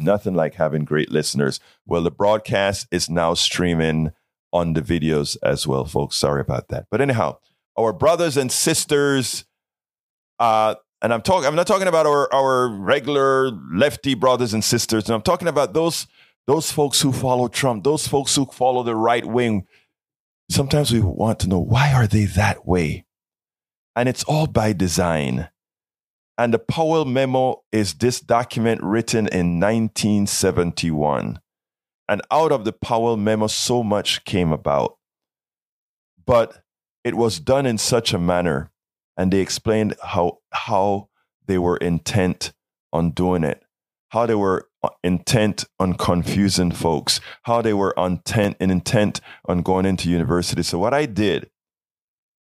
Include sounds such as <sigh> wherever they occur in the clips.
nothing like having great listeners. Well, the broadcast is now streaming on the videos as well, folks. Sorry about that. But anyhow, our brothers and sisters, uh, and I'm talking I'm not talking about our, our regular lefty brothers and sisters. And I'm talking about those those folks who follow Trump, those folks who follow the right wing. Sometimes we want to know why are they that way? And it's all by design. And the Powell memo is this document written in 1971. And out of the Powell memo, so much came about. But it was done in such a manner, and they explained how, how they were intent on doing it, how they were intent on confusing folks, how they were intent and intent on going into university. So what I did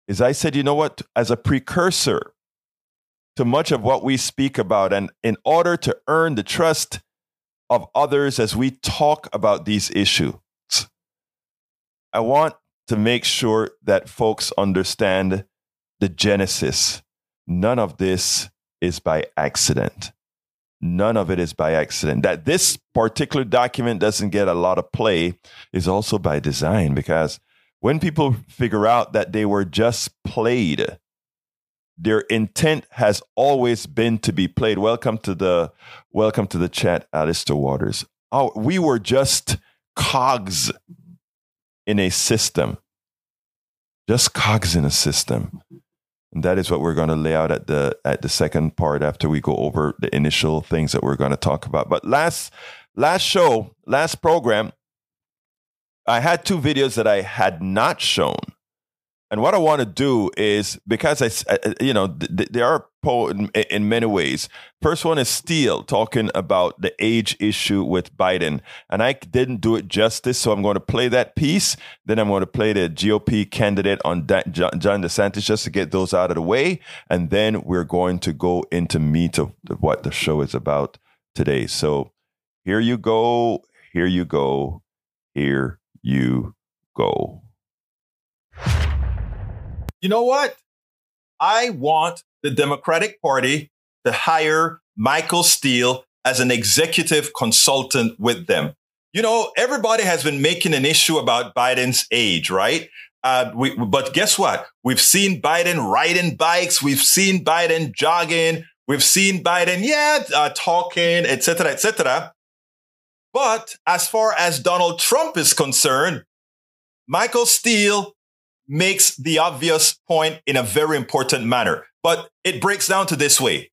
is I said, you know what, as a precursor to much of what we speak about, and in order to earn the trust of others as we talk about these issues, I want to make sure that folks understand the genesis. None of this is by accident. None of it is by accident. That this particular document doesn't get a lot of play is also by design because when people figure out that they were just played, their intent has always been to be played. Welcome to the welcome to the chat, Alistair Waters. Oh, we were just cogs in a system. Just cogs in a system. And that is what we're going to lay out at the at the second part after we go over the initial things that we're going to talk about. But last last show, last program, I had two videos that I had not shown. And what I want to do is because I, uh, uh, you know, th- there are po- in, in, many ways. First one is Steele talking about the age issue with Biden, and I didn't do it justice, so I'm going to play that piece. Then I'm going to play the GOP candidate on da- John DeSantis just to get those out of the way, and then we're going to go into meat of what the show is about today. So here you go. Here you go. Here you go. You know what? I want the Democratic Party to hire Michael Steele as an executive consultant with them. You know, everybody has been making an issue about Biden's age, right? Uh, we, but guess what? We've seen Biden riding bikes. We've seen Biden jogging. We've seen Biden, yeah, uh, talking, etc., etc. But as far as Donald Trump is concerned, Michael Steele makes the obvious point in a very important manner. But it breaks down to this way.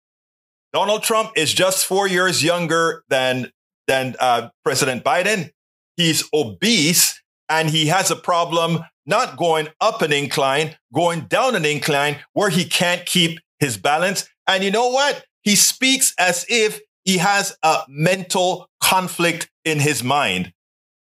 Donald Trump is just four years younger than, than uh, President Biden. He's obese and he has a problem not going up an incline, going down an incline where he can't keep his balance. And you know what? He speaks as if he has a mental conflict in his mind.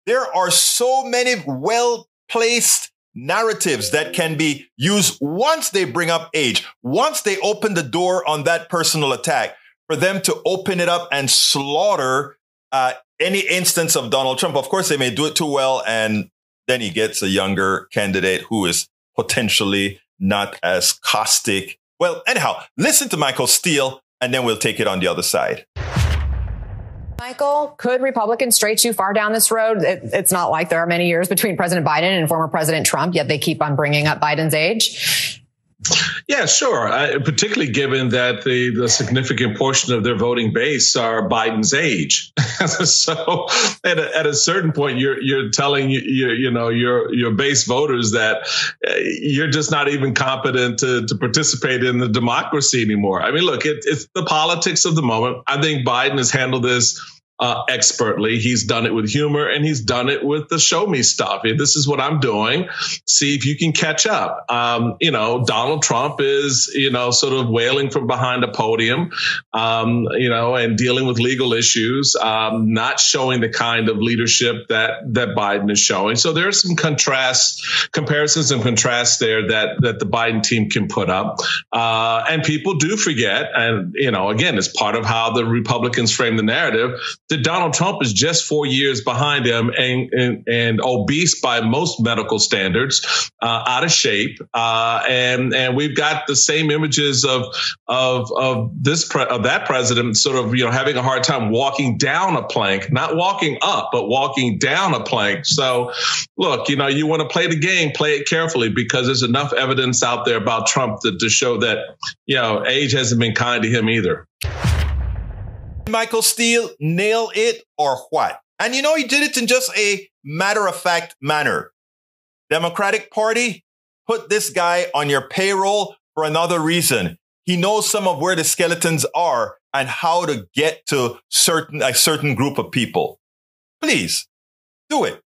There are so many well placed narratives that can be used once they bring up age, once they open the door on that personal attack, for them to open it up and slaughter uh, any instance of Donald Trump. Of course, they may do it too well, and then he gets a younger candidate who is potentially not as caustic. Well, anyhow, listen to Michael Steele, and then we'll take it on the other side. Michael, could Republicans stray too far down this road? It, it's not like there are many years between President Biden and former President Trump, yet they keep on bringing up Biden's age. Yeah, sure. Uh, particularly given that the, the significant portion of their voting base are Biden's age. <laughs> so at a, at a certain point, you're you're telling you you know your your base voters that uh, you're just not even competent to, to participate in the democracy anymore. I mean, look, it, it's the politics of the moment. I think Biden has handled this uh, expertly. He's done it with humor and he's done it with the show me stuff. This is what I'm doing. See if you can catch up. Um, you know, Donald Trump is, you know, sort of wailing from behind a podium, um, you know, and dealing with legal issues, um, not showing the kind of leadership that, that Biden is showing. So there's some contrasts, comparisons and contrasts there that, that the Biden team can put up. Uh, and people do forget. And, you know, again, it's part of how the Republicans frame the narrative that Donald Trump is just four years behind him and and, and obese by most medical standards, uh, out of shape, uh, and and we've got the same images of of of this pre- of that president sort of you know having a hard time walking down a plank, not walking up, but walking down a plank. So, look, you know, you want to play the game, play it carefully because there's enough evidence out there about Trump to, to show that you know age hasn't been kind to him either. Michael Steele nail it or what? And you know, he did it in just a matter of fact manner. Democratic Party, put this guy on your payroll for another reason. He knows some of where the skeletons are and how to get to certain a certain group of people. Please do it.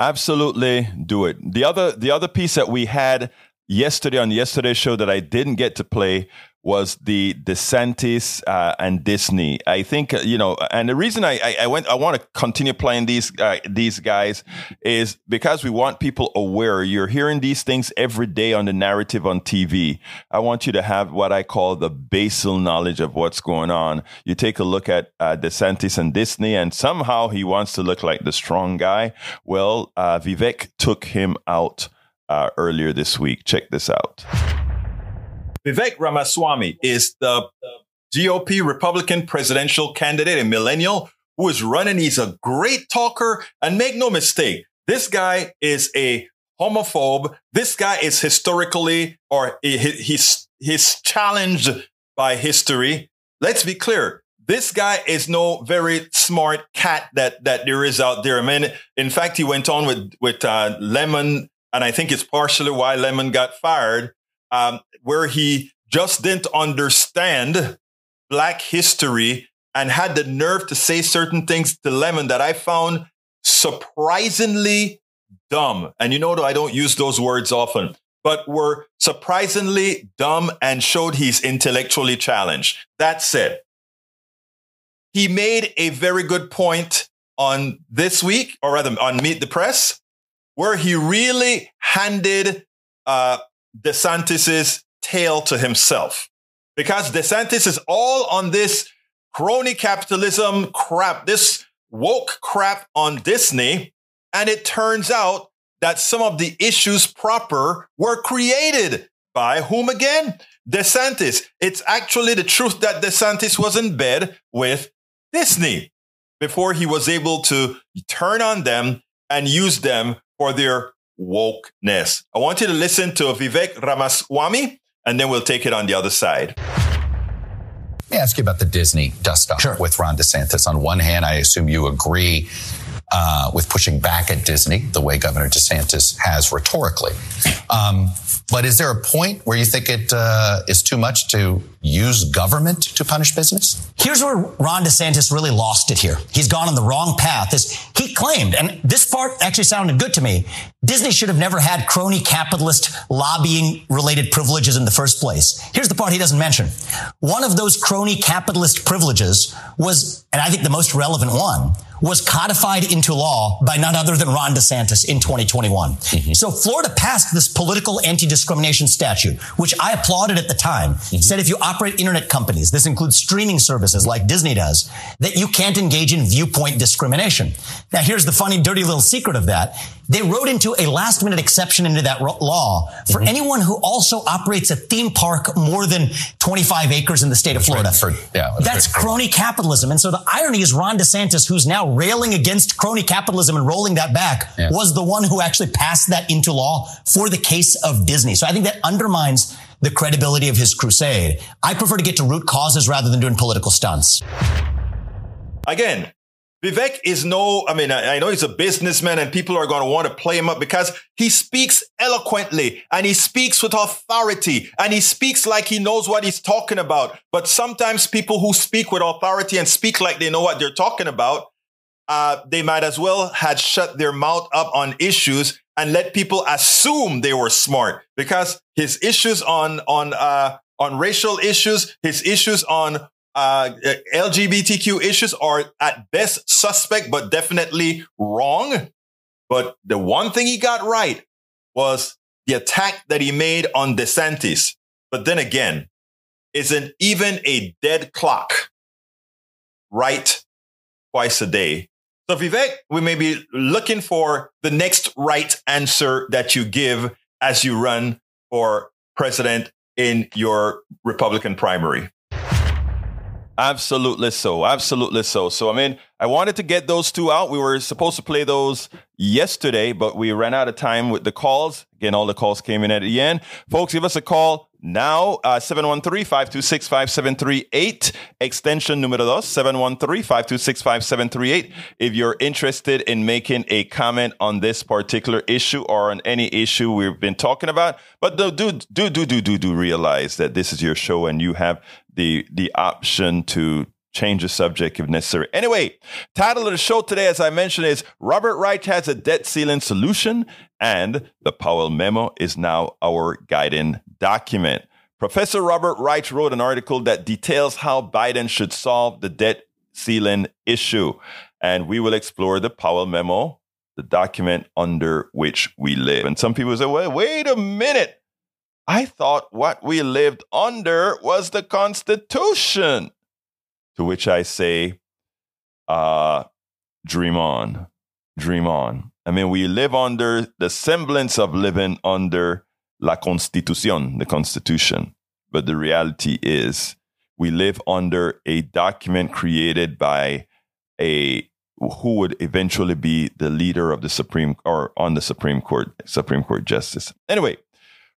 Absolutely do it. The other the other piece that we had yesterday on yesterday's show that I didn't get to play was the DeSantis uh, and Disney. I think uh, you know, and the reason I, I, I went, I want to continue playing these uh, these guys is because we want people aware. You're hearing these things every day on the narrative on TV. I want you to have what I call the basal knowledge of what's going on. You take a look at uh, DeSantis and Disney, and somehow he wants to look like the strong guy. Well, uh, Vivek took him out uh, earlier this week. Check this out. Vivek Ramaswamy is the GOP Republican presidential candidate, a millennial who is running. He's a great talker. And make no mistake, this guy is a homophobe. This guy is historically, or he's, he's challenged by history. Let's be clear. This guy is no very smart cat that, that there is out there. I mean, in fact, he went on with, with, uh, Lemon, and I think it's partially why Lemon got fired um, where he just didn't understand black history and had the nerve to say certain things to Lemon that I found surprisingly dumb. And you know, I don't use those words often, but were surprisingly dumb and showed he's intellectually challenged. That said, he made a very good point on this week, or rather on Meet the Press, where he really handed uh, DeSantis's tail to himself because DeSantis is all on this crony capitalism crap, this woke crap on Disney. And it turns out that some of the issues proper were created by whom again? DeSantis. It's actually the truth that DeSantis was in bed with Disney before he was able to turn on them and use them for their wokeness. I want you to listen to Vivek Ramaswamy, and then we'll take it on the other side. Let me ask you about the Disney dust up sure. with Ron DeSantis. On one hand, I assume you agree uh, with pushing back at Disney the way Governor DeSantis has rhetorically. Um, but is there a point where you think it uh, is too much to use government to punish business? Here's where Ron DeSantis really lost it here. He's gone on the wrong path. As he claimed, and this part actually sounded good to me, Disney should have never had crony capitalist lobbying related privileges in the first place. Here's the part he doesn't mention. One of those crony capitalist privileges was, and I think the most relevant one, was codified into law by none other than Ron DeSantis in 2021. Mm-hmm. So Florida passed this political anti-discrimination statute, which I applauded at the time, mm-hmm. said if you operate internet companies, this includes streaming services like Disney does, that you can't engage in viewpoint discrimination. Now here's the funny, dirty little secret of that. They wrote into a last minute exception into that law for mm-hmm. anyone who also operates a theme park more than 25 acres in the state of Florida. For, yeah, that's crony capitalism. And so the irony is Ron DeSantis, who's now railing against crony capitalism and rolling that back, yeah. was the one who actually passed that into law for the case of Disney. So I think that undermines the credibility of his crusade. I prefer to get to root causes rather than doing political stunts. Again, Vivek is no, I mean, I, I, know he's a businessman and people are going to want to play him up because he speaks eloquently and he speaks with authority and he speaks like he knows what he's talking about. But sometimes people who speak with authority and speak like they know what they're talking about, uh, they might as well had shut their mouth up on issues and let people assume they were smart because his issues on, on, uh, on racial issues, his issues on uh, LGBTQ issues are at best suspect, but definitely wrong. But the one thing he got right was the attack that he made on DeSantis. But then again, isn't even a dead clock right twice a day. So, Vivek, we may be looking for the next right answer that you give as you run for president in your Republican primary. Absolutely so. Absolutely so. So, I mean, I wanted to get those two out. We were supposed to play those yesterday, but we ran out of time with the calls. Again, all the calls came in at the end. Folks, give us a call now, uh, 713-526-5738, extension numero dos, 713-526-5738. If you're interested in making a comment on this particular issue or on any issue we've been talking about, but do, do, do, do, do, do realize that this is your show and you have the, the option to change the subject if necessary. Anyway, title of the show today, as I mentioned, is Robert Reich has a debt ceiling solution, and the Powell memo is now our guiding document. Professor Robert Reich wrote an article that details how Biden should solve the debt ceiling issue, and we will explore the Powell memo, the document under which we live. And some people say, well, wait a minute. I thought what we lived under was the Constitution. To which I say, uh, dream on, dream on. I mean, we live under the semblance of living under la Constitución, the Constitution. But the reality is, we live under a document created by a who would eventually be the leader of the Supreme or on the Supreme Court, Supreme Court justice. Anyway,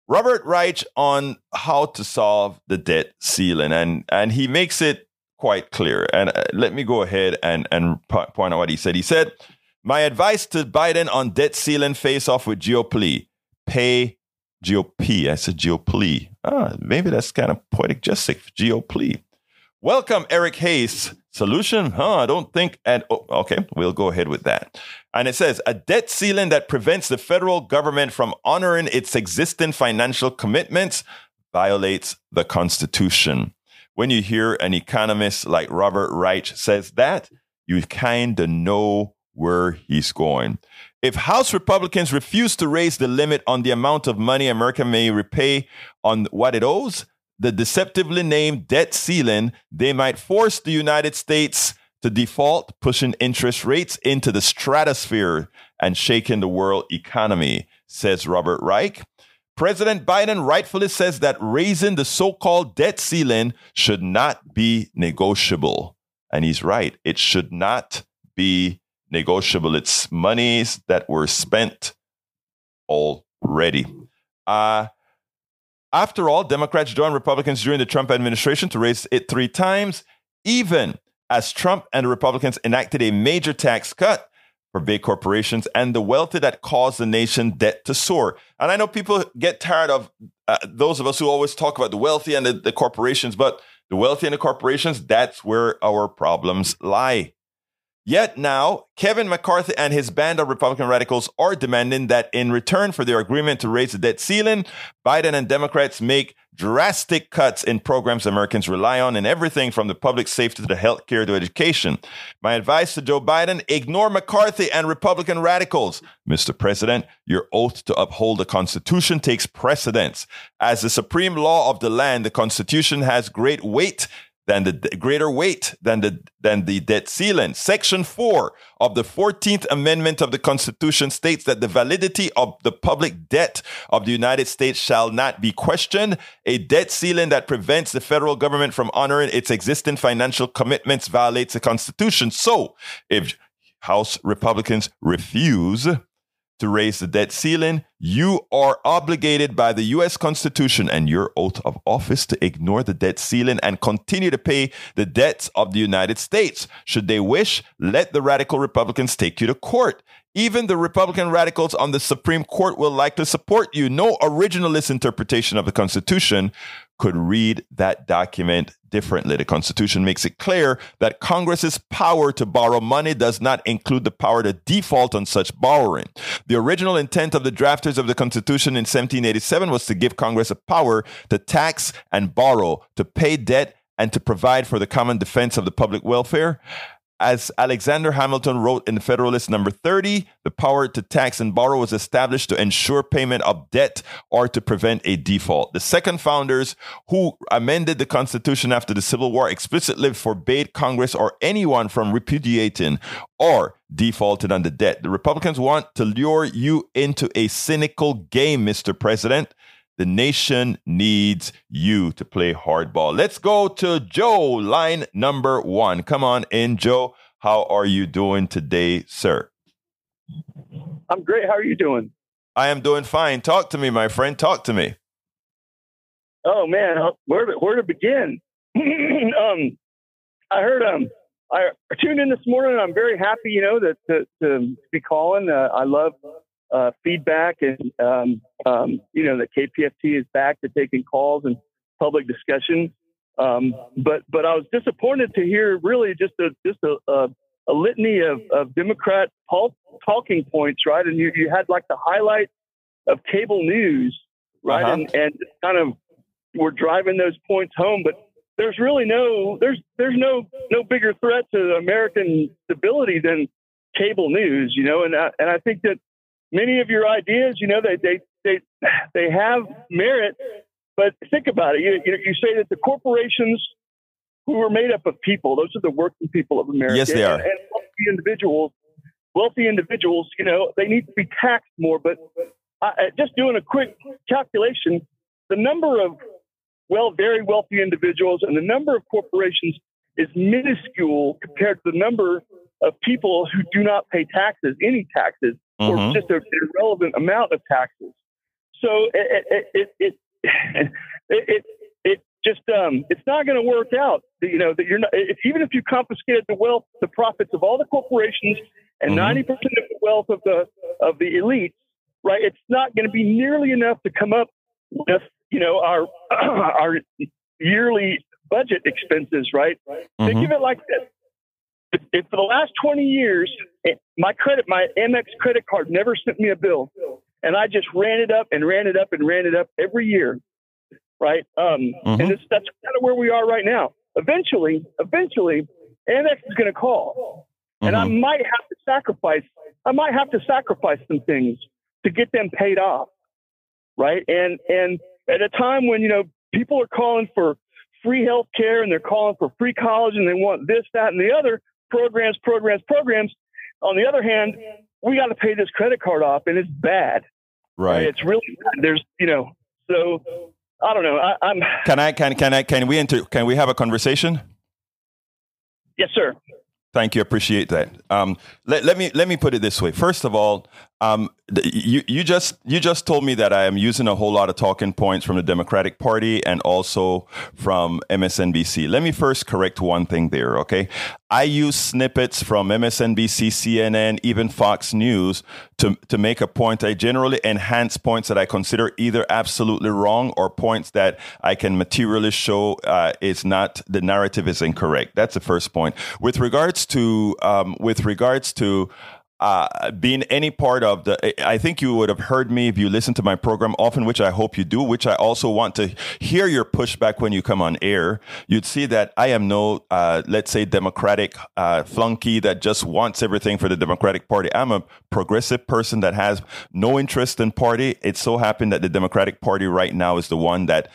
Robert writes on how to solve the debt ceiling, and and he makes it quite clear. And uh, let me go ahead and, and point out what he said. He said, My advice to Biden on debt ceiling face off with GOP pay GOP. I said GOP. Ah, maybe that's kind of poetic justice. GOP. Welcome, Eric Hayes. Solution? Huh, I don't think. And oh, okay, we'll go ahead with that. And it says a debt ceiling that prevents the federal government from honoring its existing financial commitments violates the Constitution when you hear an economist like Robert Reich says that, you kind of know where he's going. If House Republicans refuse to raise the limit on the amount of money America may repay on what it owes, the deceptively named debt ceiling, they might force the United States to default, pushing interest rates into the stratosphere and shaking the world economy, says Robert Reich. President Biden rightfully says that raising the so called debt ceiling should not be negotiable. And he's right. It should not be negotiable. It's monies that were spent already. Uh, after all, Democrats joined Republicans during the Trump administration to raise it three times, even as Trump and the Republicans enacted a major tax cut for big corporations and the wealthy that caused the nation debt to soar. And I know people get tired of uh, those of us who always talk about the wealthy and the, the corporations, but the wealthy and the corporations, that's where our problems lie. Yet now, Kevin McCarthy and his band of Republican radicals are demanding that in return for their agreement to raise the debt ceiling, Biden and Democrats make drastic cuts in programs Americans rely on in everything from the public safety to the health care to education. My advice to Joe Biden, ignore McCarthy and Republican radicals. Mr. President, your oath to uphold the Constitution takes precedence. As the supreme law of the land, the Constitution has great weight than the greater weight than the than the debt ceiling. Section 4 of the 14th Amendment of the Constitution states that the validity of the public debt of the United States shall not be questioned. A debt ceiling that prevents the federal government from honoring its existing financial commitments violates the Constitution. So, if House Republicans refuse to raise the debt ceiling, you are obligated by the U.S. Constitution and your oath of office to ignore the debt ceiling and continue to pay the debts of the United States. Should they wish, let the radical Republicans take you to court. Even the Republican radicals on the Supreme Court will likely support you. No originalist interpretation of the Constitution could read that document differently. The Constitution makes it clear that Congress's power to borrow money does not include the power to default on such borrowing. The original intent of the drafters of the Constitution in 1787 was to give Congress a power to tax and borrow, to pay debt, and to provide for the common defense of the public welfare. As Alexander Hamilton wrote in Federalist number 30, the power to tax and borrow was established to ensure payment of debt or to prevent a default. The second founders, who amended the Constitution after the Civil War, explicitly forbade Congress or anyone from repudiating or defaulting on the debt. The Republicans want to lure you into a cynical game, Mr. President. The nation needs you to play hardball. Let's go to Joe, line number one. Come on in, Joe. How are you doing today, sir? I'm great. How are you doing? I am doing fine. Talk to me, my friend. Talk to me. Oh man, uh, where to, where to begin? <clears throat> um, I heard um, I tuned in this morning. I'm very happy, you know, that to, to be calling. Uh, I love uh, feedback, and um, um, you know that KPFT is back to taking calls and public discussion. Um, but but I was disappointed to hear really just a just a, a, a litany of, of Democrat talking points, right? And you, you had like the highlight of cable news, right? Uh-huh. And and kind of we're driving those points home, but there's really no there's there's no no bigger threat to American stability than cable news, you know. And I, and I think that many of your ideas, you know, they they they they have merit. But think about it. You, you, you say that the corporations who are made up of people, those are the working people of America. Yes, they are. And, and wealthy individuals, wealthy individuals, you know, they need to be taxed more. But I, just doing a quick calculation, the number of well, very wealthy individuals and the number of corporations is minuscule compared to the number of people who do not pay taxes, any taxes mm-hmm. or just an irrelevant amount of taxes. So it it it it, it, it just um, it's not going to work out. You know that you're not if, even if you confiscated the wealth, the profits of all the corporations and mm-hmm. 90 mm-hmm. percent of the wealth of the of the elites, right? It's not going to be nearly enough to come up with you know our <clears throat> our yearly budget expenses, right? Mm-hmm. Think of it like this: if, if for the last 20 years, eh, my credit, my Amex credit card never sent me a bill, and I just ran it up and ran it up and ran it up every year, right? Um, mm-hmm. And that's kind of where we are right now. Eventually, eventually, Amex is going to call, mm-hmm. and I mm-hmm. might have to sacrifice. I might have to sacrifice some things to get them paid off, right? And and at a time when you know people are calling for free health care and they're calling for free college and they want this, that, and the other, programs, programs, programs. On the other hand, we got to pay this credit card off, and it's bad. Right. It's really bad. There's, you know, so I don't know. I, am Can I? Can can I? Can we enter? Can we have a conversation? Yes, sir. Thank you. Appreciate that. Um, let, let me let me put it this way. First of all, um, you you just you just told me that I am using a whole lot of talking points from the Democratic Party and also from MSNBC. Let me first correct one thing there. Okay, I use snippets from MSNBC, CNN, even Fox News to to make a point. I generally enhance points that I consider either absolutely wrong or points that I can materially show uh, is not the narrative is incorrect. That's the first point. With regards to um, with regards to uh, being any part of the, I think you would have heard me if you listen to my program often, which I hope you do, which I also want to hear your pushback when you come on air. You'd see that I am no, uh, let's say, Democratic uh, flunky that just wants everything for the Democratic Party. I'm a progressive person that has no interest in party. It so happened that the Democratic Party right now is the one that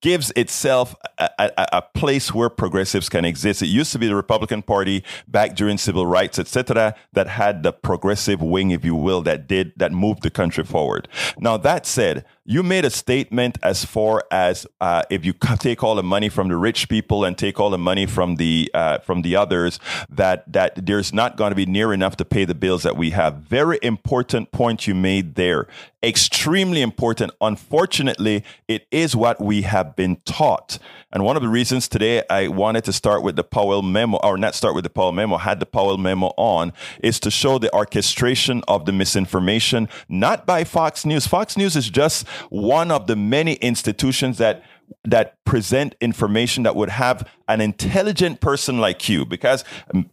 gives itself a, a, a place where progressives can exist. It used to be the Republican Party back during civil rights, etc., that had the progressive wing, if you will, that did that moved the country forward. Now that said, you made a statement as far as uh, if you take all the money from the rich people and take all the money from the uh, from the others, that that there's not going to be near enough to pay the bills that we have. Very important point you made there. Extremely important. Unfortunately, it is what we have been taught. And one of the reasons today I wanted to start with the Powell memo, or not start with the Powell memo, had the Powell memo on, is to show the orchestration of the misinformation, not by Fox News. Fox News is just one of the many institutions that that present information that would have an intelligent person like you. Because um,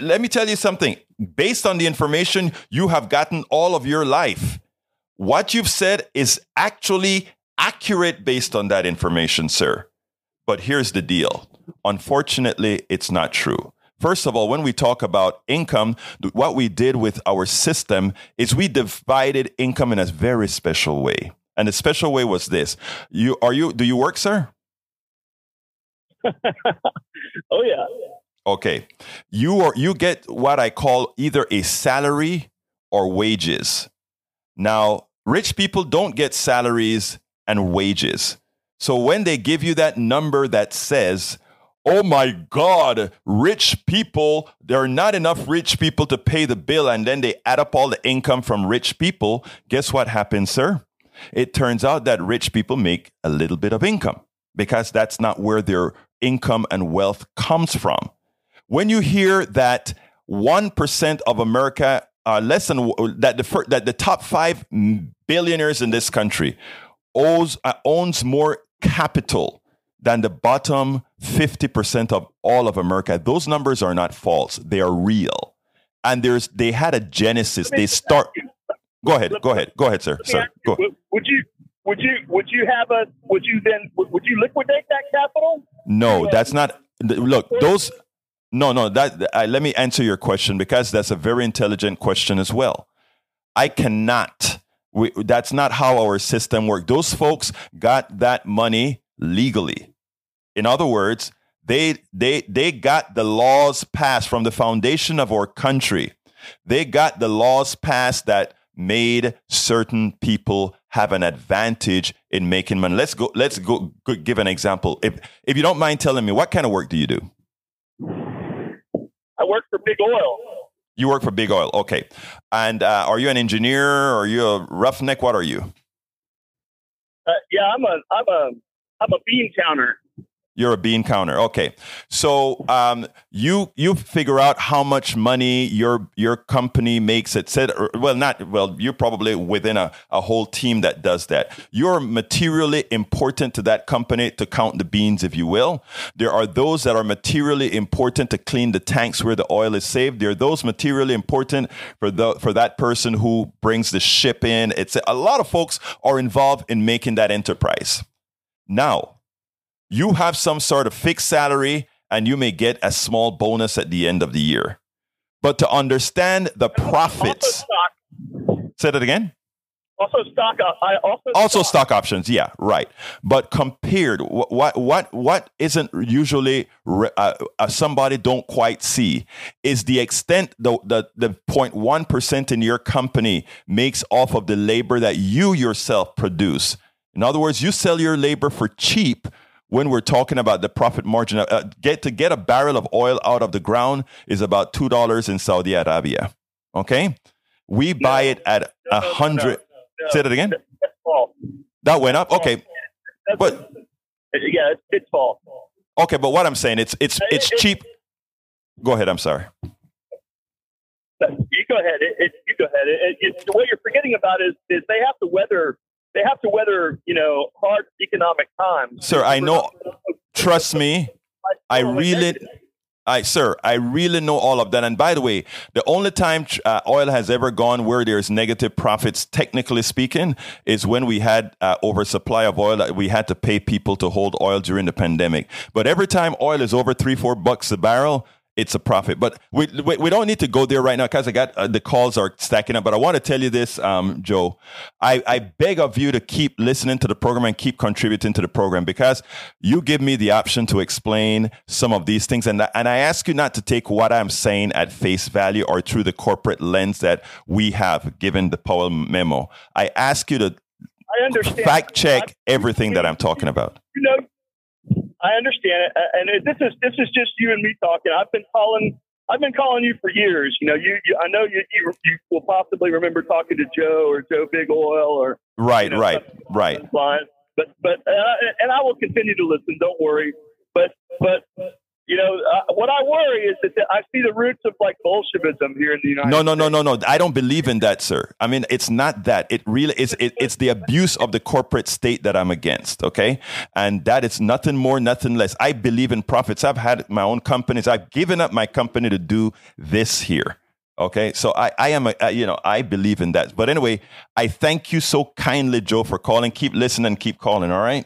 let me tell you something. Based on the information you have gotten all of your life what you've said is actually accurate based on that information sir. But here's the deal. Unfortunately it's not true. First of all, when we talk about income, what we did with our system is we divided income in a very special way. And the special way was this. You are you do you work, sir? <laughs> oh yeah. Okay. You are you get what I call either a salary or wages. Now, rich people don't get salaries and wages. So when they give you that number that says, oh my God, rich people, there are not enough rich people to pay the bill, and then they add up all the income from rich people, guess what happens, sir? It turns out that rich people make a little bit of income because that's not where their income and wealth comes from. When you hear that 1% of America, are less than that, the, that the top five billionaires in this country owes, uh, owns more capital than the bottom 50% of all of America. Those numbers are not false, they are real. And there's they had a genesis. They start Go ahead. Go ahead. Go ahead, sir. Sir, go. Would you would you would you have a would you then would you liquidate that capital? No, that's not look, those no, no, that uh, let me answer your question because that's a very intelligent question as well. I cannot we, that's not how our system works. Those folks got that money legally. In other words, they, they, they got the laws passed from the foundation of our country. They got the laws passed that made certain people have an advantage in making money. Let's go. Let's go, go, give an example. If if you don't mind telling me, what kind of work do you do? I work for Big Oil. You work for Big Oil, okay. And uh, are you an engineer? Or Are you a roughneck? What are you? Uh, yeah, I'm a I'm a I'm a bean counter. You're a bean counter. Okay. So um, you you figure out how much money your your company makes, etc. Well, not well. You're probably within a, a whole team that does that. You're materially important to that company to count the beans, if you will. There are those that are materially important to clean the tanks where the oil is saved. There are those materially important for the for that person who brings the ship in. It's a lot of folks are involved in making that enterprise. Now, you have some sort of fixed salary and you may get a small bonus at the end of the year. But to understand the profits, say that again. Also stock. I also also stock. stock options. Yeah, right. But compared, what what what isn't usually uh, uh, somebody don't quite see is the extent the the the 0.1 percent in your company makes off of the labor that you yourself produce. In other words, you sell your labor for cheap when we're talking about the profit margin, uh, get to get a barrel of oil out of the ground is about two dollars in Saudi Arabia. Okay, we buy it at a hundred. Say that again. That went up. Okay, That's but yeah, it's, it's false. Okay, but what I'm saying, it's it's it's cheap. Go ahead. I'm sorry. You go ahead. It, you go ahead. what you're forgetting about is is they have to weather they have to weather, you know, hard economic times. Sir, I know. Trust me, I really. I, sir, I really know all of that. And by the way, the only time uh, oil has ever gone where there's negative profits, technically speaking, is when we had uh, oversupply of oil that we had to pay people to hold oil during the pandemic. But every time oil is over three, four bucks a barrel, it's a profit. But we, we, we don't need to go there right now because I got uh, the calls are stacking up. But I want to tell you this, um, Joe. I, I beg of you to keep listening to the program and keep contributing to the program because you give me the option to explain some of these things. And, and I ask you not to take what I'm saying at face value or through the corporate lens that we have given the Powell memo. I ask you to fact check everything that I'm talking about. You know, I understand it, and this is this is just you and me talking. I've been calling. I've been calling you for years. You know, you, you I know you, you, you will possibly remember talking to Joe or Joe Big Oil or right, you know, right, right. But but uh, and I will continue to listen. Don't worry. But but you know, uh, what I worry is that I see the roots of like Bolshevism here in the United no, no. No, no, no, no. I don't believe in that, sir. I mean, it's not that. It really is. It, it's the abuse of the corporate state that I'm against. Okay, and that is nothing more, nothing less. I believe in profits. I've had my own companies. I've given up my company to do this here. Okay, so I, I am, a, you know, I believe in that. But anyway, I thank you so kindly, Joe, for calling. Keep listening, keep calling. All right.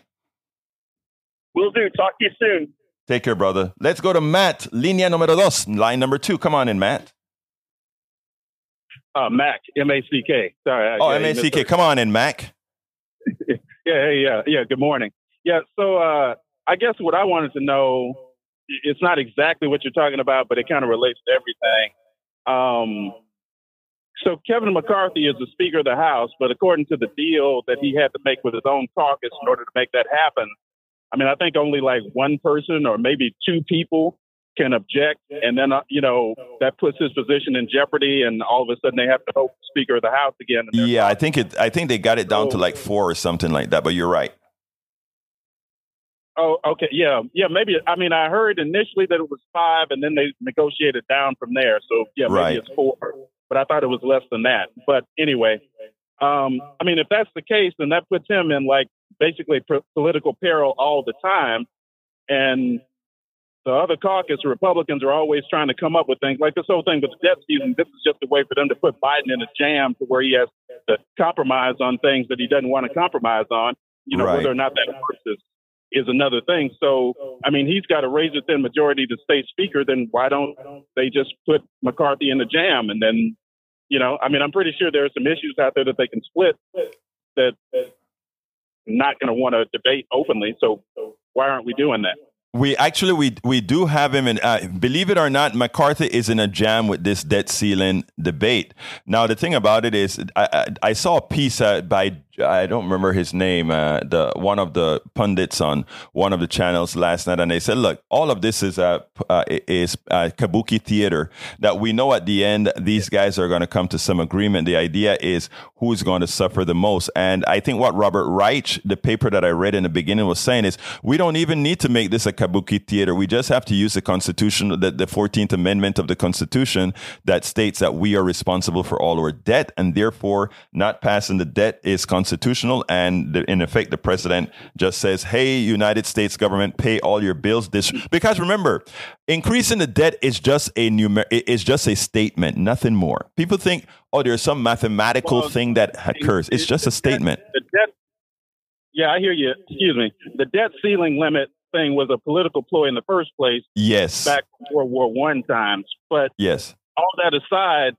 Will do. Talk to you soon. Take care, brother. Let's go to Matt. Línea número dos. Line number two. Come on in, Matt. Uh, Mac, M A C K. Sorry. Oh, M A C K. Come on in, Mac. <laughs> yeah, hey, yeah, yeah. Good morning. Yeah. So, uh, I guess what I wanted to know, it's not exactly what you're talking about, but it kind of relates to everything. Um, so Kevin McCarthy is the Speaker of the House, but according to the deal that he had to make with his own caucus in order to make that happen, I mean, I think only like one person or maybe two people can object, and then uh, you know that puts his position in jeopardy, and all of a sudden they have to vote Speaker of the House again. Yeah, I think it. I think they got it down to like four or something like that. But you're right. Oh, okay, yeah, yeah. Maybe I mean I heard initially that it was five, and then they negotiated down from there. So yeah, maybe right. it's four, but I thought it was less than that. But anyway, um, I mean if that's the case, then that puts him in like basically political peril all the time, and the other caucus, Republicans, are always trying to come up with things like this whole thing with the debt ceiling. This is just a way for them to put Biden in a jam to where he has to compromise on things that he doesn't want to compromise on. You know, right. whether or not that works is, is another thing. So, I mean, he's got a razor thin majority to stay speaker. Then why don't they just put McCarthy in the jam? And then, you know, I mean, I'm pretty sure there are some issues out there that they can split that that not going to want to debate openly. So why aren't we doing that? We actually we we do have him and Uh, believe it or not, McCarthy is in a jam with this debt ceiling debate. Now the thing about it is, I I, I saw a piece uh, by I don't remember his name, uh, the one of the pundits on one of the channels last night, and they said, "Look, all of this is uh, uh is uh, kabuki theater. That we know at the end these guys are going to come to some agreement. The idea is who's going to suffer the most." And I think what Robert Reich, the paper that I read in the beginning, was saying is we don't even need to make this a kabuki theater. We just have to use the Constitution, the, the 14th Amendment of the Constitution that states that we are responsible for all our debt, and therefore not passing the debt is. Constitutional constitutional. And the, in effect, the president just says, Hey, United States government, pay all your bills. This, because remember, increasing the debt is just a numer- is just a statement, nothing more. People think, oh, there's some mathematical well, thing that occurs. It's just a statement. The debt, yeah, I hear you. Excuse me. The debt ceiling limit thing was a political ploy in the first place. Yes. Back World War One times. But yes. All that aside,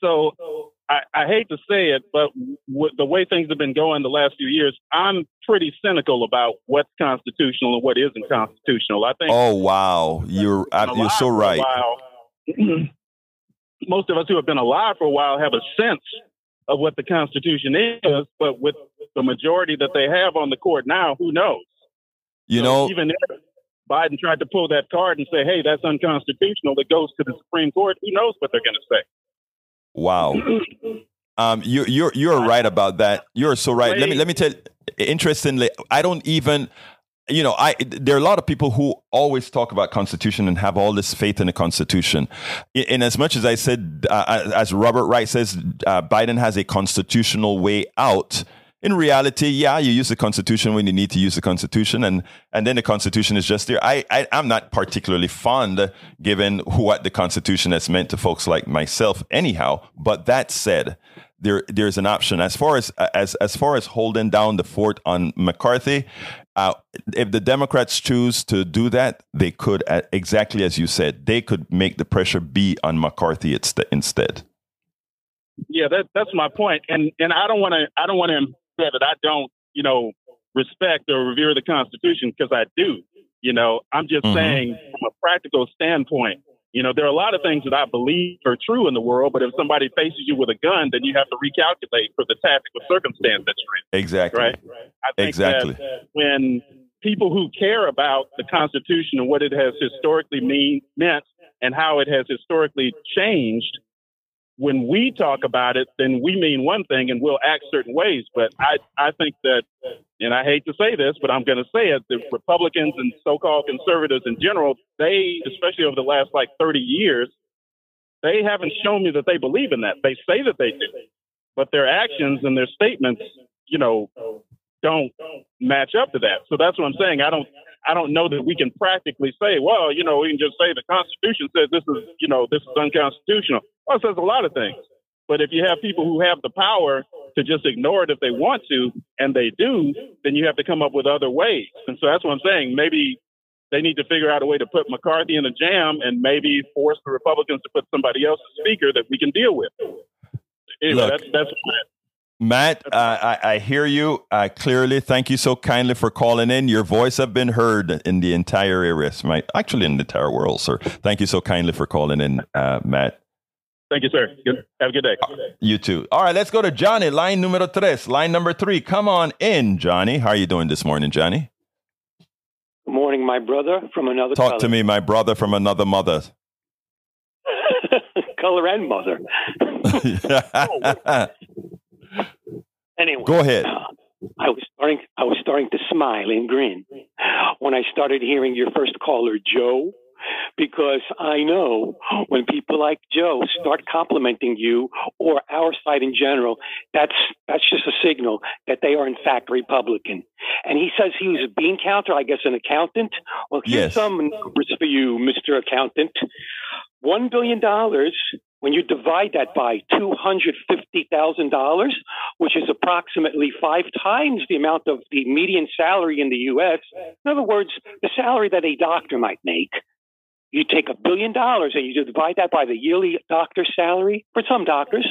so I, I hate to say it, but with the way things have been going the last few years, I'm pretty cynical about what's constitutional and what isn't constitutional. I think. Oh wow, you're uh, you're so right. <clears throat> most of us who have been alive for a while have a sense of what the Constitution is, but with the majority that they have on the court now, who knows? You so know, even if Biden tried to pull that card and say, "Hey, that's unconstitutional," that goes to the Supreme Court, who knows what they're going to say? Wow. Um, you, you're you're right about that. You're so right. Let me let me tell. Interestingly, I don't even. You know, I there are a lot of people who always talk about Constitution and have all this faith in the Constitution. In as much as I said, uh, as Robert Reich says, uh, Biden has a constitutional way out in reality, yeah, you use the Constitution when you need to use the Constitution, and and then the Constitution is just there. I, I am not particularly fond, given what the Constitution has meant to folks like myself, anyhow. But that said, there there's an option as far as as as far as holding down the fort on McCarthy. Uh, if the Democrats choose to do that, they could, uh, exactly as you said, they could make the pressure be on McCarthy instead. Yeah, that, that's my point, and and I don't want to I don't want to that I don't, you know, respect or revere the Constitution because I do. You know, I'm just mm-hmm. saying from a practical standpoint, you know, there are a lot of things that I believe are true in the world, but if somebody faces you with a gun, then you have to recalculate for the tactical circumstance that you're in. Exactly. Right. I think exactly. that when people who care about the Constitution and what it has historically mean, meant and how it has historically changed when we talk about it, then we mean one thing and we'll act certain ways. But I, I think that, and I hate to say this, but I'm going to say it, the Republicans and so-called conservatives in general, they, especially over the last like 30 years, they haven't shown me that they believe in that. They say that they do, but their actions and their statements, you know, don't match up to that. So that's what I'm saying. I don't, I don't know that we can practically say, well, you know, we can just say the Constitution says this is, you know, this is unconstitutional. It says a lot of things. But if you have people who have the power to just ignore it if they want to, and they do, then you have to come up with other ways. And so that's what I'm saying. Maybe they need to figure out a way to put McCarthy in a jam and maybe force the Republicans to put somebody else as speaker that we can deal with. Anyway, Look, that's that's. Matt, I, I, hear you uh, clearly. Thank you so kindly for calling in. Your voice have been heard in the entire area, actually in the entire world, sir. Thank you so kindly for calling in, uh, Matt. Thank you, sir. Good. Have a good day. You too. All right, let's go to Johnny, line numero tres, line number three. Come on in, Johnny. How are you doing this morning, Johnny? Good morning, my brother from another Talk color. to me, my brother from another mother. <laughs> color and mother. <laughs> anyway, go ahead. Uh, I was starting. I was starting to smile and grin when I started hearing your first caller, Joe, because I know when people like Joe start complimenting you or our side in general, that's that's just a signal that they are in fact Republican. And he says he was a bean counter, I guess an accountant. Well, here's yes. some numbers for you, Mr. Accountant. One billion dollars when you divide that by $250,000, which is approximately five times the amount of the median salary in the U.S., in other words, the salary that a doctor might make, you take a billion dollars and you divide that by the yearly doctor salary for some doctors.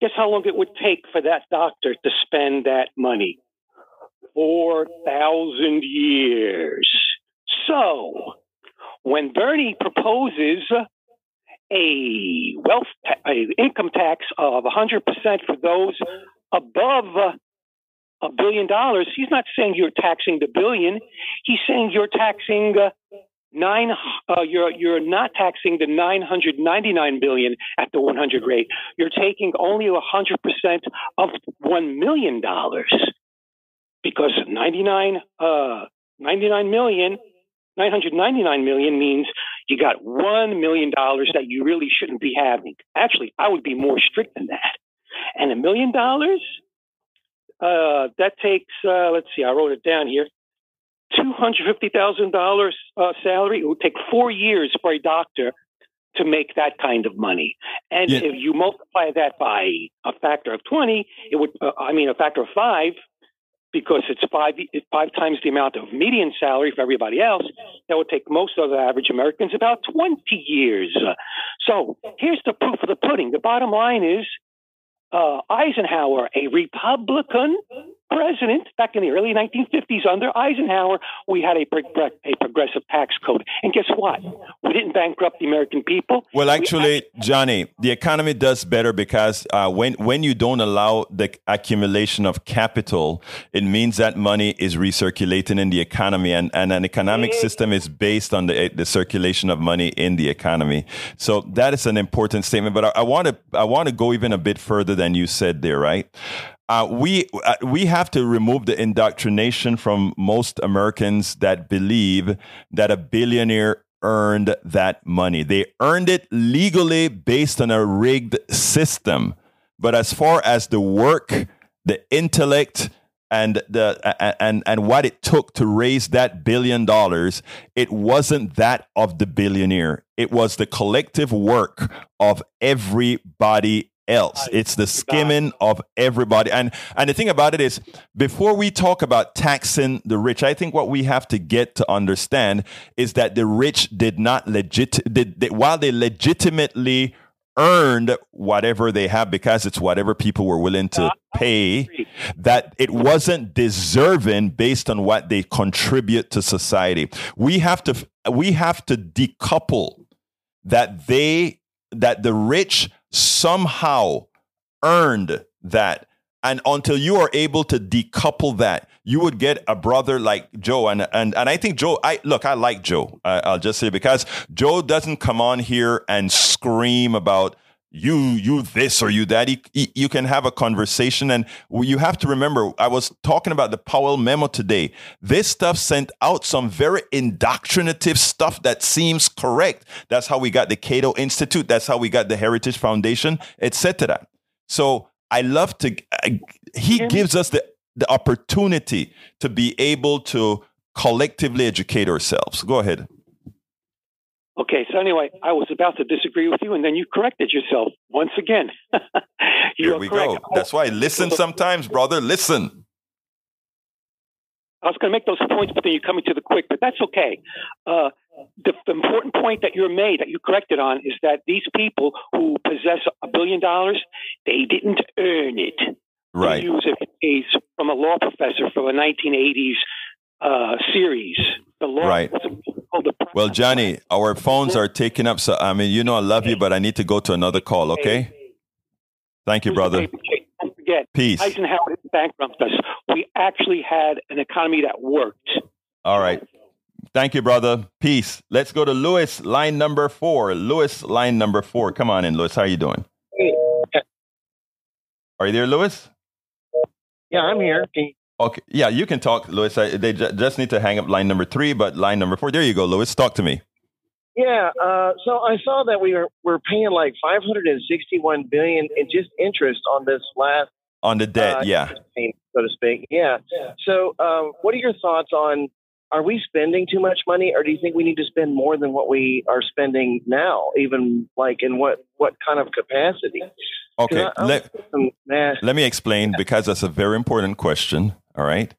Guess how long it would take for that doctor to spend that money? 4,000 years. So, when Bernie proposes a wealth, a income tax of 100% for those above a billion dollars, he's not saying you're taxing the billion. He's saying you're taxing uh, nine uh, you're you're not taxing the 999 billion at the 100 rate. You're taking only 100% of 1 million dollars. Because 99 uh 99 million 999 million means you got 1 million dollars that you really shouldn't be having. Actually i would be more strict than that. And a million dollars? Uh, that takes uh, let's see i wrote it down here $250,000 uh, salary, it would take four years for a doctor to make that kind of money. And yeah. if you multiply that by a factor of 20, it would, uh, I mean, a factor of five, because it's five, five times the amount of median salary for everybody else, that would take most of the average Americans about 20 years. So here's the proof of the pudding. The bottom line is uh, Eisenhower, a Republican president back in the early 1950s under Eisenhower, we had a, a progressive tax code. And guess what? We didn't bankrupt the American people. Well, actually, we- Johnny, the economy does better because uh, when, when you don't allow the accumulation of capital, it means that money is recirculating in the economy. And, and an economic system is based on the, the circulation of money in the economy. So that is an important statement. But I, I want to I want to go even a bit further than you said there, right? Uh, we uh, we have to remove the indoctrination from most Americans that believe that a billionaire earned that money. They earned it legally based on a rigged system. But as far as the work, the intellect, and the and and what it took to raise that billion dollars, it wasn't that of the billionaire. It was the collective work of everybody else. It's the skimming of everybody. And and the thing about it is, before we talk about taxing the rich, I think what we have to get to understand is that the rich did not legit did, did while they legitimately earned whatever they have because it's whatever people were willing to pay that it wasn't deserving based on what they contribute to society we have to we have to decouple that they that the rich somehow earned that. And until you are able to decouple that, you would get a brother like Joe. And and and I think Joe, I look, I like Joe. I, I'll just say because Joe doesn't come on here and scream about you you this or you that. You can have a conversation. And you have to remember i was talking about the powell memo today. This stuff sent out some very indoctrinative stuff that seems correct. That's how we got the cato institute. That's how we got the heritage foundation etc so i love to he gives us the the opportunity to be able to collectively educate ourselves. Go ahead Okay, so anyway, I was about to disagree with you, and then you corrected yourself once again. <laughs> Here we correct. go. That's why listen sometimes, brother. Listen. I was going to make those points, but then you're coming to the quick, but that's okay. Uh, the, the, important point that you're made, that you corrected on, is that these people who possess a billion dollars, they didn't earn it. Right. They use a case from a law professor from the 1980s uh, series. The law right. well, Johnny, our phones are taking up. So I mean, you know, I love you, but I need to go to another call. Okay. Thank you, brother. Don't forget, Peace. Eisenhower didn't bankrupt us. We actually had an economy that worked. All right. Thank you, brother. Peace. Let's go to Lewis, line number four. Lewis, line number four. Come on in, Lewis. How are you doing? Hey. Are you there, Lewis? Yeah, I'm here. Okay. Yeah, you can talk, Lewis. I, they j- just need to hang up line number three, but line number four. There you go, Lewis. Talk to me. Yeah. Uh, so I saw that we were we're paying like 561 billion in just interest on this last on the debt. uh, yeah. so to speak. Yeah. So, um, what are your thoughts on? Are we spending too much money, or do you think we need to spend more than what we are spending now? Even like in what what kind of capacity? Okay. I- Let, some- nah. let me explain because that's a very important question. All right.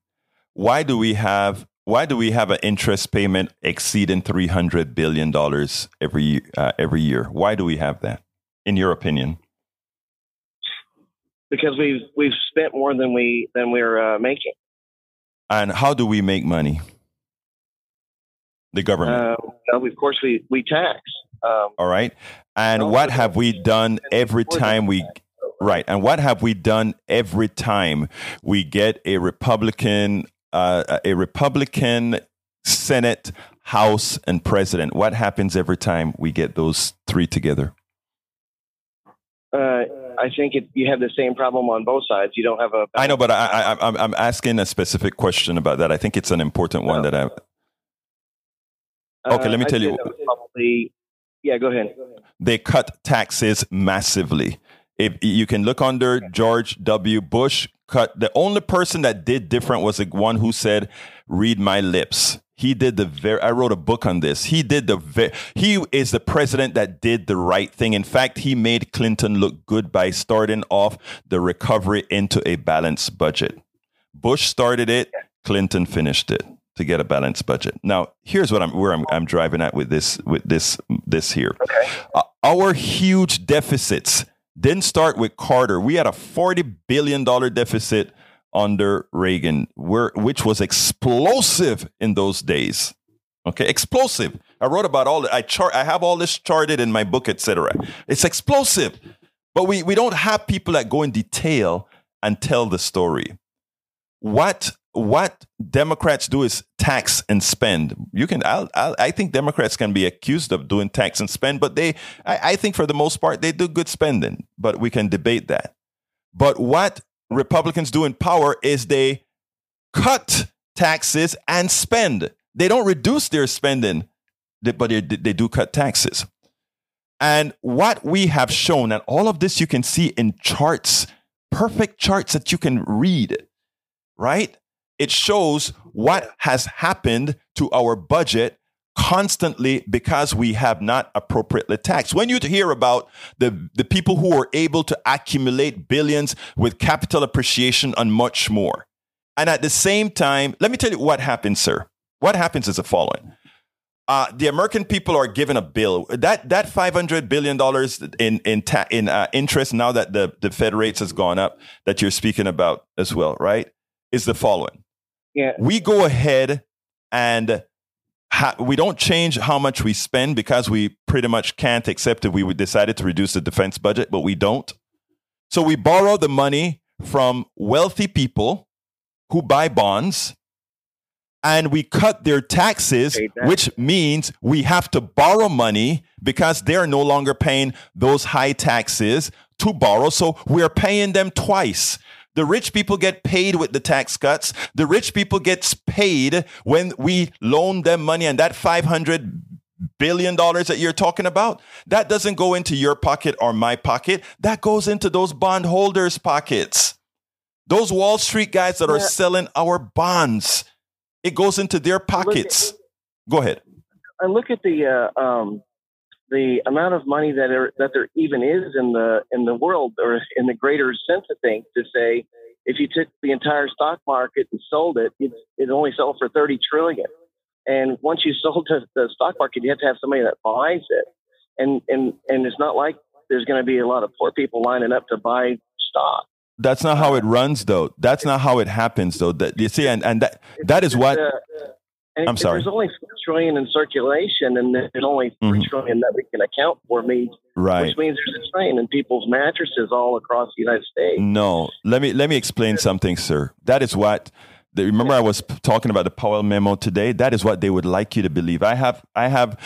Why do we have why do we have an interest payment exceeding three hundred billion dollars every uh, every year? Why do we have that? In your opinion? because we've we've spent more than we than we're uh, making. And how do we make money? The government. Uh, well, of course, we we tax. Um, All right. And what have we done every time we right? And what have we done every time we get a Republican uh, a Republican Senate, House, and President? What happens every time we get those three together? uh, I think it, you have the same problem on both sides. You don't have a. I know, but I, I'm asking a specific question about that. I think it's an important one that I. Okay, let me Uh, tell you. Probably, yeah, go ahead. they cut taxes massively. If you can look under George W. Bush, cut the only person that did different was the one who said, "Read my lips." He did the very. I wrote a book on this. He did the. very. he is the president that did the right thing. In fact, he made Clinton look good by starting off the recovery into a balanced budget. Bush started it. Clinton finished it to get a balanced budget. Now, here's what I'm where I'm, I'm driving at with this with this this here. Uh, our huge deficits didn't start with Carter. We had a forty billion dollar deficit under Reagan, where which was explosive in those days. Okay, explosive. I wrote about all. I chart. I have all this charted in my book, etc. It's explosive, but we we don't have people that go in detail and tell the story. What what Democrats do is tax and spend. You can. I'll, I'll, I think Democrats can be accused of doing tax and spend, but they. I, I think for the most part they do good spending. But we can debate that. But what Republicans do in power is they cut taxes and spend. They don't reduce their spending, but they, they do cut taxes. And what we have shown, and all of this you can see in charts, perfect charts that you can read, right? It shows what has happened to our budget constantly because we have not appropriately taxed. When you hear about the, the people who are able to accumulate billions with capital appreciation and much more, and at the same time, let me tell you what happens, sir. What happens is the following. Uh, the American people are given a bill that that five hundred billion dollars in in ta- in uh, interest now that the the Fed rates has gone up that you're speaking about as well, right? Is the following. Yeah. We go ahead and ha- we don't change how much we spend because we pretty much can't, accept if we decided to reduce the defense budget, but we don't. So we borrow the money from wealthy people who buy bonds and we cut their taxes, which means we have to borrow money because they're no longer paying those high taxes to borrow. So we're paying them twice. The rich people get paid with the tax cuts. The rich people gets paid when we loan them money and that 500 billion dollars that you're talking about, that doesn't go into your pocket or my pocket. That goes into those bondholders' pockets. Those Wall Street guys that are selling our bonds. It goes into their pockets. Go ahead. I look at the uh, um, the amount of money that there, that there even is in the in the world or in the greater sense of things to say if you took the entire stock market and sold it, it, it only sold for 30 trillion. And once you <laughs> sold to the stock market, you have to have somebody that buys it. And, and, and it's not like there's going to be a lot of poor people lining up to buy stock. That's not how it runs, though. That's not how it happens, though. That you see, and, and that that is what. Uh, Uh, I'm sorry. There's only four trillion in circulation, and there's only 3 mm-hmm. trillion that we can account for. Means right, which means there's a strain in people's mattresses all across the United States. No, let me let me explain something, sir. That is what. Remember, I was talking about the Powell memo today. That is what they would like you to believe. I have I have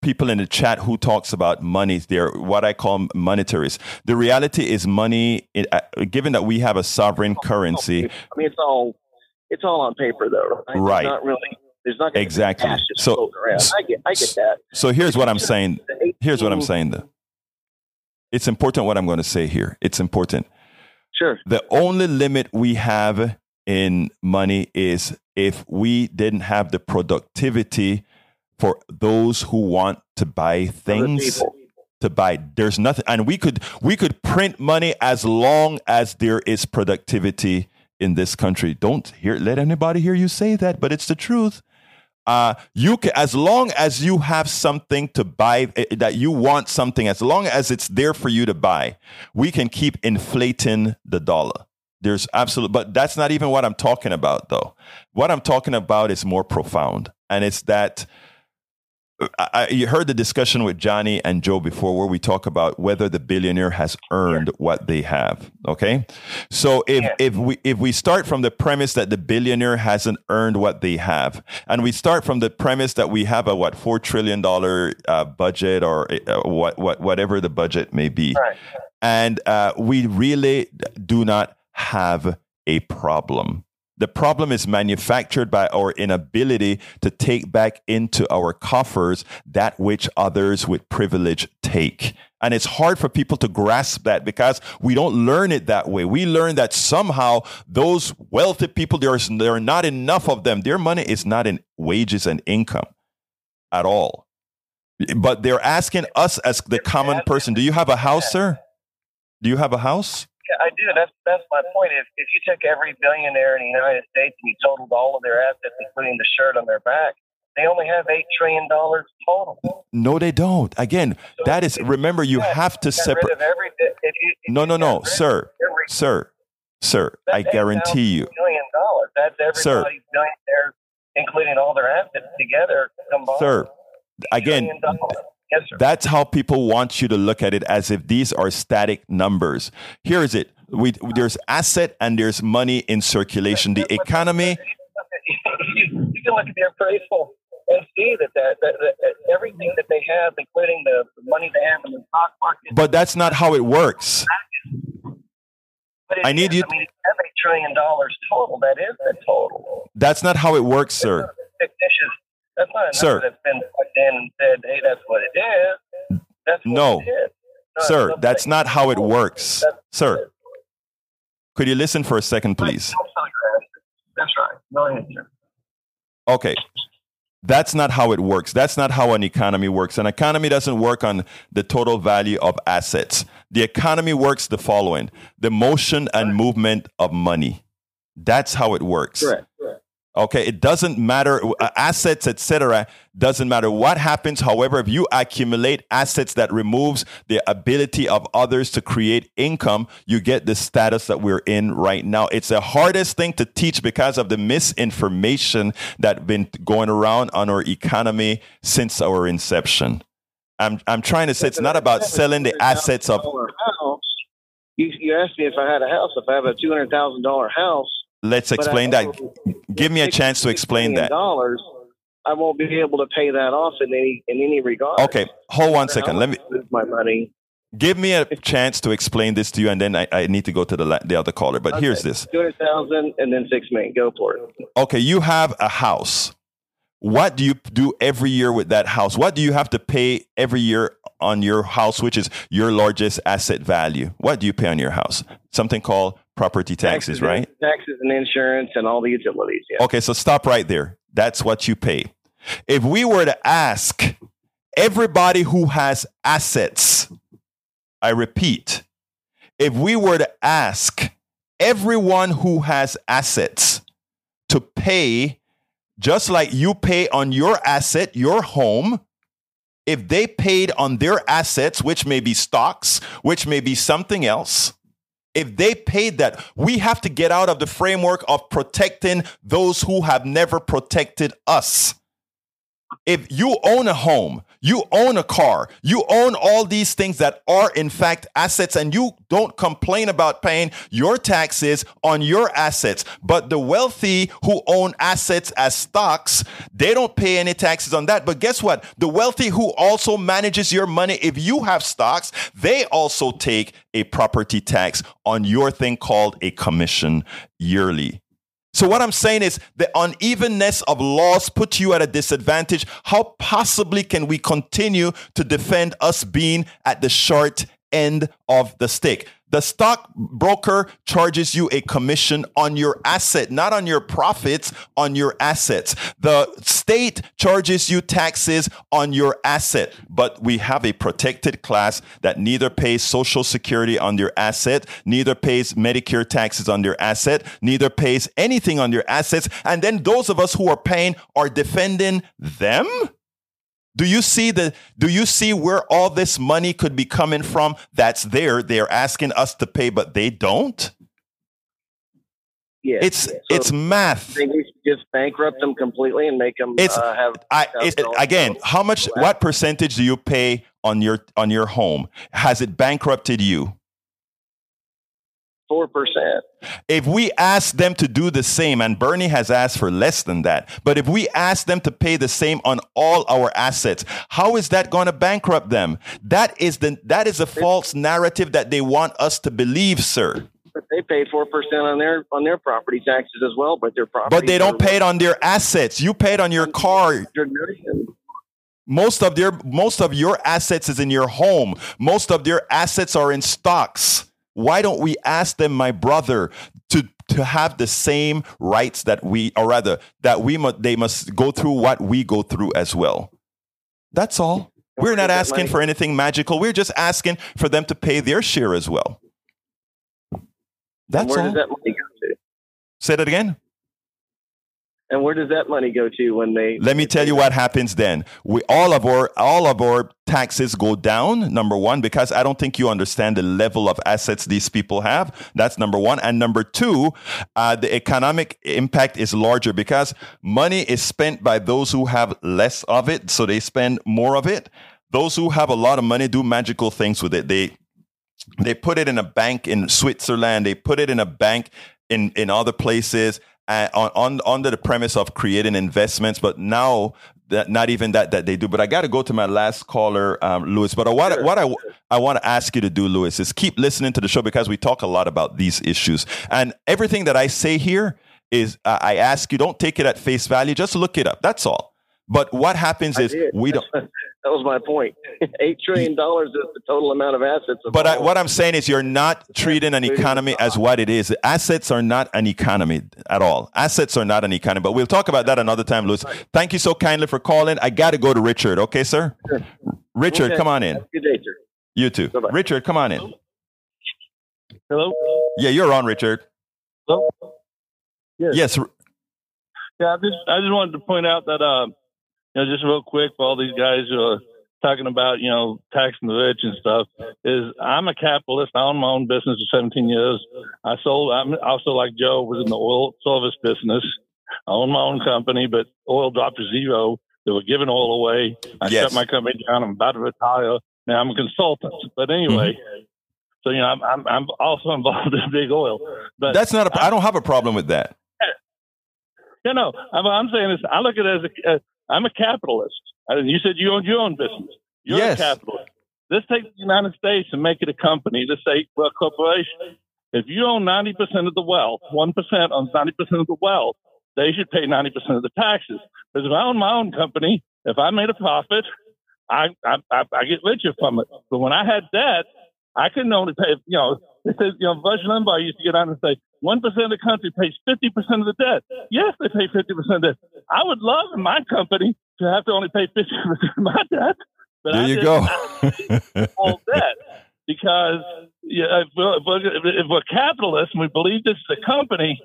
people in the chat who talks about money. They're what I call monetaries. The reality is money. Uh, given that we have a sovereign currency, I mean, it's all it's all on paper, though. Right. right. not really. There's not exactly. so I get I get that. So here's what I'm saying. Here's what I'm saying. Though. It's important what I'm going to say here. It's important. Sure. The only limit we have in money is if we didn't have the productivity for those who want to buy things to buy there's nothing and we could we could print money as long as there is productivity in this country don't hear let anybody hear you say that but it's the truth uh, you can, as long as you have something to buy eh, that you want something as long as it's there for you to buy we can keep inflating the dollar. There's absolute but that's not even what i'm talking about though. What i'm talking about is more profound and it's that I, you heard the discussion with Johnny and Joe before where we talk about whether the billionaire has earned yeah. what they have. Okay. So if, yeah. if we, if we start from the premise that the billionaire hasn't earned what they have, and we start from the premise that we have a, what, $4 trillion uh, budget or uh, what, what, whatever the budget may be. Right. And uh, we really do not have a problem. The problem is manufactured by our inability to take back into our coffers that which others with privilege take. And it's hard for people to grasp that because we don't learn it that way. We learn that somehow those wealthy people, there's, there are not enough of them. Their money is not in wages and income at all. But they're asking us as the common person, do you have a house, sir? Do you have a house? I do. That's that's my point. If if you took every billionaire in the United States and you totaled all of their assets, including the shirt on their back, they only have eight trillion dollars total. No, they don't. Again, so that is. Remember, you yeah, have to separate. No, no, no, sir, every, sir, sir. I guarantee you. Million dollars. That's everybody's sir, billionaire, including all their assets together combined. Sir, again. Yes, sir. That's how people want you to look at it as if these are static numbers. Here is it. We, there's asset and there's money in circulation. The economy. You can look at the appraisal and see that, that, that, that everything that they have, including the, the money they have in the stock market. But that's not how it works. I need is. you. I mean, eight trillion dollars total. That is the total. That's not how it works, sir. Fictitious that's not a Sir. that's been in and said, hey, that's what it is. That's no. Sir, that's not how it works. That's Sir, could you listen for a second, please? That's right. No answer. Okay. That's not how it works. That's not how an economy works. An economy doesn't work on the total value of assets. The economy works the following the motion and movement of money. That's how it works. Correct. Okay, it doesn't matter uh, assets, etc. Doesn't matter what happens. However, if you accumulate assets that removes the ability of others to create income, you get the status that we're in right now. It's the hardest thing to teach because of the misinformation that's been going around on our economy since our inception. I'm I'm trying to say it's not about selling the assets of. You, you asked me if I had a house. If I have a two hundred thousand dollar house Let's explain that. Give me a chance to explain that. Dollars, I won't be able to pay that off in any in any regard. Okay, hold one second. Let me my money. Give me a chance to explain this to you, and then I, I need to go to the the other caller. But okay. here's this: two hundred thousand, and then six million. Go for it. Okay, you have a house. What do you do every year with that house? What do you have to pay every year on your house, which is your largest asset value? What do you pay on your house? Something called property taxes, taxes right? taxes and insurance and all the utilities. Yeah. Okay, so stop right there. That's what you pay. If we were to ask everybody who has assets, I repeat, if we were to ask everyone who has assets to pay just like you pay on your asset, your home, if they paid on their assets, which may be stocks, which may be something else, if they paid that, we have to get out of the framework of protecting those who have never protected us. If you own a home, you own a car. You own all these things that are, in fact, assets, and you don't complain about paying your taxes on your assets. But the wealthy who own assets as stocks, they don't pay any taxes on that. But guess what? The wealthy who also manages your money, if you have stocks, they also take a property tax on your thing called a commission yearly. So what I'm saying is the unevenness of laws put you at a disadvantage. How possibly can we continue to defend us being at the short end of the stick? The stockbroker charges you a commission on your asset, not on your profits, on your assets. The state charges you taxes on your asset, but we have a protected class that neither pays social security on their asset, neither pays Medicare taxes on their asset, neither pays anything on their assets. And then those of us who are paying are defending them? Do you see the do you see where all this money could be coming from that's there they're asking us to pay but they don't? Yeah. It's So it's math. I think we should just bankrupt them completely and make them It's uh, have. I it's, again, how much what percentage do you pay on your on your home? Has it bankrupted you? Four percent. If we ask them to do the same, and Bernie has asked for less than that, but if we ask them to pay the same on all our assets, how is that going to bankrupt them? That is the that is a false narrative that they want us to believe, sir. But they pay four percent on their on their property taxes as well. But their property. But they don't pay it on their assets. You pay it on your car. Most of their most of your assets is in your home. Most of their assets are in stocks. Why don't we ask them, my brother, to to have the same rights that we, or rather, that we must they must go through what we go through as well. That's all. We're not asking for anything magical. We're just asking for them to pay their share as well. That's where all. does that money go to? Say that again. And where does that money go to when they? Let me tell you what happens then. We all of our all of our taxes go down. Number one, because I don't think you understand the level of assets these people have. That's number one. And number two, uh, the economic impact is larger because money is spent by those who have less of it, so they spend more of it. Those who have a lot of money do magical things with it. They they put it in a bank in Switzerland. They put it in a bank in in other places uh, on, on under the premise of creating investments. But now that not even that that they do. But I got to go to my last caller, um, Lewis. But what what I I want to ask you to do, Lewis, is keep listening to the show because we talk a lot about these issues and everything that I say here is uh, I ask you don't take it at face value. Just look it up. That's all. But what happens is we don't. That was my point. <laughs> Eight trillion dollars is the total amount of assets. Of But I, what I'm saying is, you're not treating an economy as what it is. Assets are not an economy at all. Assets are not an economy. But we'll talk about that another time, Lewis. Thank you so kindly for calling. I got to go to Richard. Okay, sir. Richard, Okay. come on in. Good day, sir. You too. Richard, come on in. Hello. Yeah, you're on, Richard. Hello. Yes. Yeah, I just I just wanted to point out that uh, you know, just real quick for all these guys who are talking about you know taxing the rich and stuff. Is I'm a capitalist. I own my own business for 17 years. I sold. I'm also like Joe was in the oil service business. I own my own company, but oil dropped to zero. They were giving oil away. I Yes. shut my company down. I'm about to retire. Now I'm a consultant. But anyway, Mm-hmm. so you know I'm I'm, I'm also <laughs> involved in big oil. But That's not a. I don't have a problem with that. No, no. I'm, I'm saying is, I look at it as a, uh, I'm a capitalist. I you said you own your own business. You're Yes. a capitalist. Let's take the United States and make it a company. Let's say well, a corporation. If you own 90% of the wealth, 1% owns 90% of the wealth, they should pay 90% of the taxes. Because if I own my own company, if I made a profit, I, I, I, I get richer from it. But when I had debt, I couldn't only pay, you know, it says, you know, Rush Limbaugh used to get on and say, 1% of the country pays 50% of the debt. Yes, they pay 50% of the debt. I would love in my company to have to only pay 50% of my debt. But There I you go. All debt because yeah, if we're, if we're capitalists and we believe this is a company,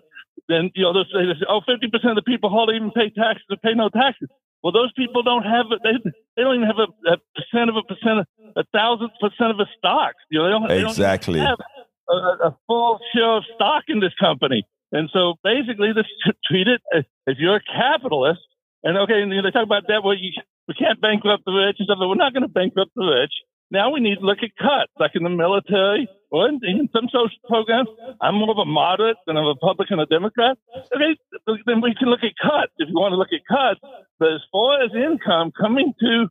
then you know they'll say, oh, 50 percent of the people hardly even pay taxes or pay no taxes. Well, those people don't have. They, they don't even have a, a percent of a percent, of, a thousandth percent of a stock. You know, they don't, exactly. They don't have a, a, full share of stock in this company. And so basically, this treat it if you're a capitalist. And okay, and they talk about that. Well, you, we can't bankrupt the rich and stuff. We're not going to bankrupt the rich. Now we need to look at cuts, like in the military or in, in some social programs. I'm more of a moderate than a Republican or Democrat. Okay, then we can look at cuts if you want to look at cuts. But as far as income coming to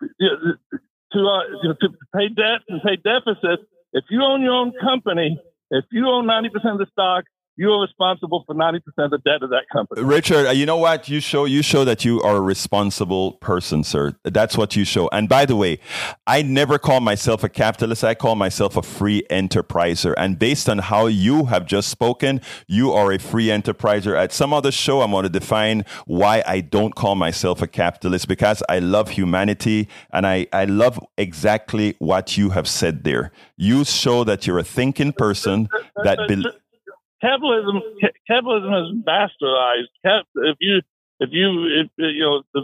to uh, to pay debt and pay deficits, if you own your own company, if you own 90% of the stock, you are responsible for 90% of the debt of that company. Richard, you know what? You show you show that you are a responsible person, sir. That's what you show. And by the way, I never call myself a capitalist. I call myself a free enterpriser. And based on how you have just spoken, you are a free enterpriser. At some other show, I'm going to define why I don't call myself a capitalist because I love humanity and I, I love exactly what you have said there. You show that you're a thinking person <laughs> that be- capitalism capitalism is bastardized. Cap, if you if you if, you know the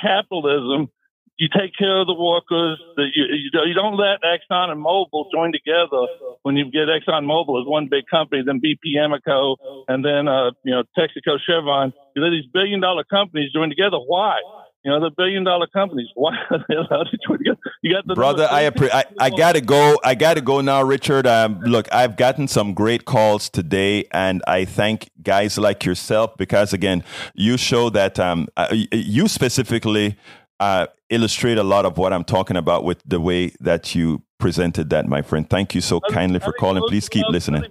capitalism, you take care of the workers. You, you, you don't let Exxon and Mobil join together. When you get Exxon Mobil as one big company, then BP Amoco, and then uh, you know Texaco Chevron. You let these billion dollar companies join together. Why? You know, the billion dollar companies. Why <laughs> are they You got the brother. I, appre- I I gotta go. I gotta go now, Richard. Um, look, I've gotten some great calls today, and I thank guys like yourself because again, you show that um, uh, you specifically uh, illustrate a lot of what I'm talking about with the way that you presented that, my friend. Thank you so kindly for calling. Please keep listening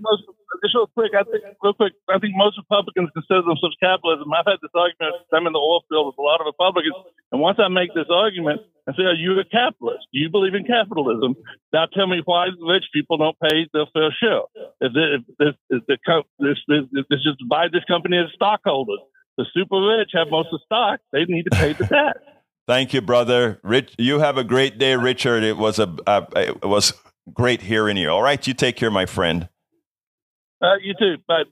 just real quick, I think real quick, I think most Republicans consider themselves capitalism. I've had this argument. I'm in the oil field with a lot of Republicans, and once I make this argument and say, "Are you a capitalist? Do you believe in capitalism?" Now tell me why rich people don't pay their fair share. If, if, if, if the this, this, this just buy this company as stockholders, the super rich have most of the stock. They need to pay the tax. <laughs> Thank you, brother. Rich, you have a great day, Richard. It was a, a it was great hearing you. All right, you take care, my friend. Uh, you too. Bye.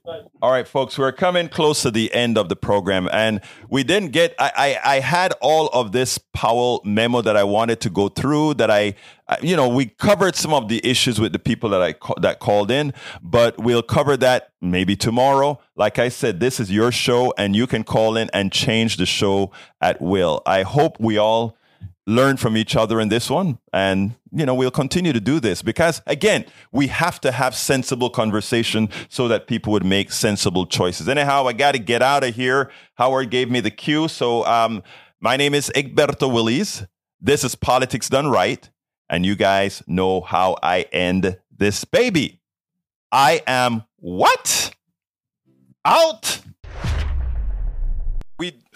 All right, folks, we're coming close to the end of the program, and we didn't get. I, I, I had all of this Powell memo that I wanted to go through. That I, you know, we covered some of the issues with the people that I that called in, but we'll cover that maybe tomorrow. Like I said, this is your show, and you can call in and change the show at will. I hope we all learn from each other in this one. And, you know, we'll continue to do this because, again, we have to have sensible conversation so that people would make sensible choices. Anyhow, I got to get out of here. Howard gave me the cue. So, um, my name is Egberto Willies. This is Politics Done Right. And you guys know how I end this baby. I am what? Out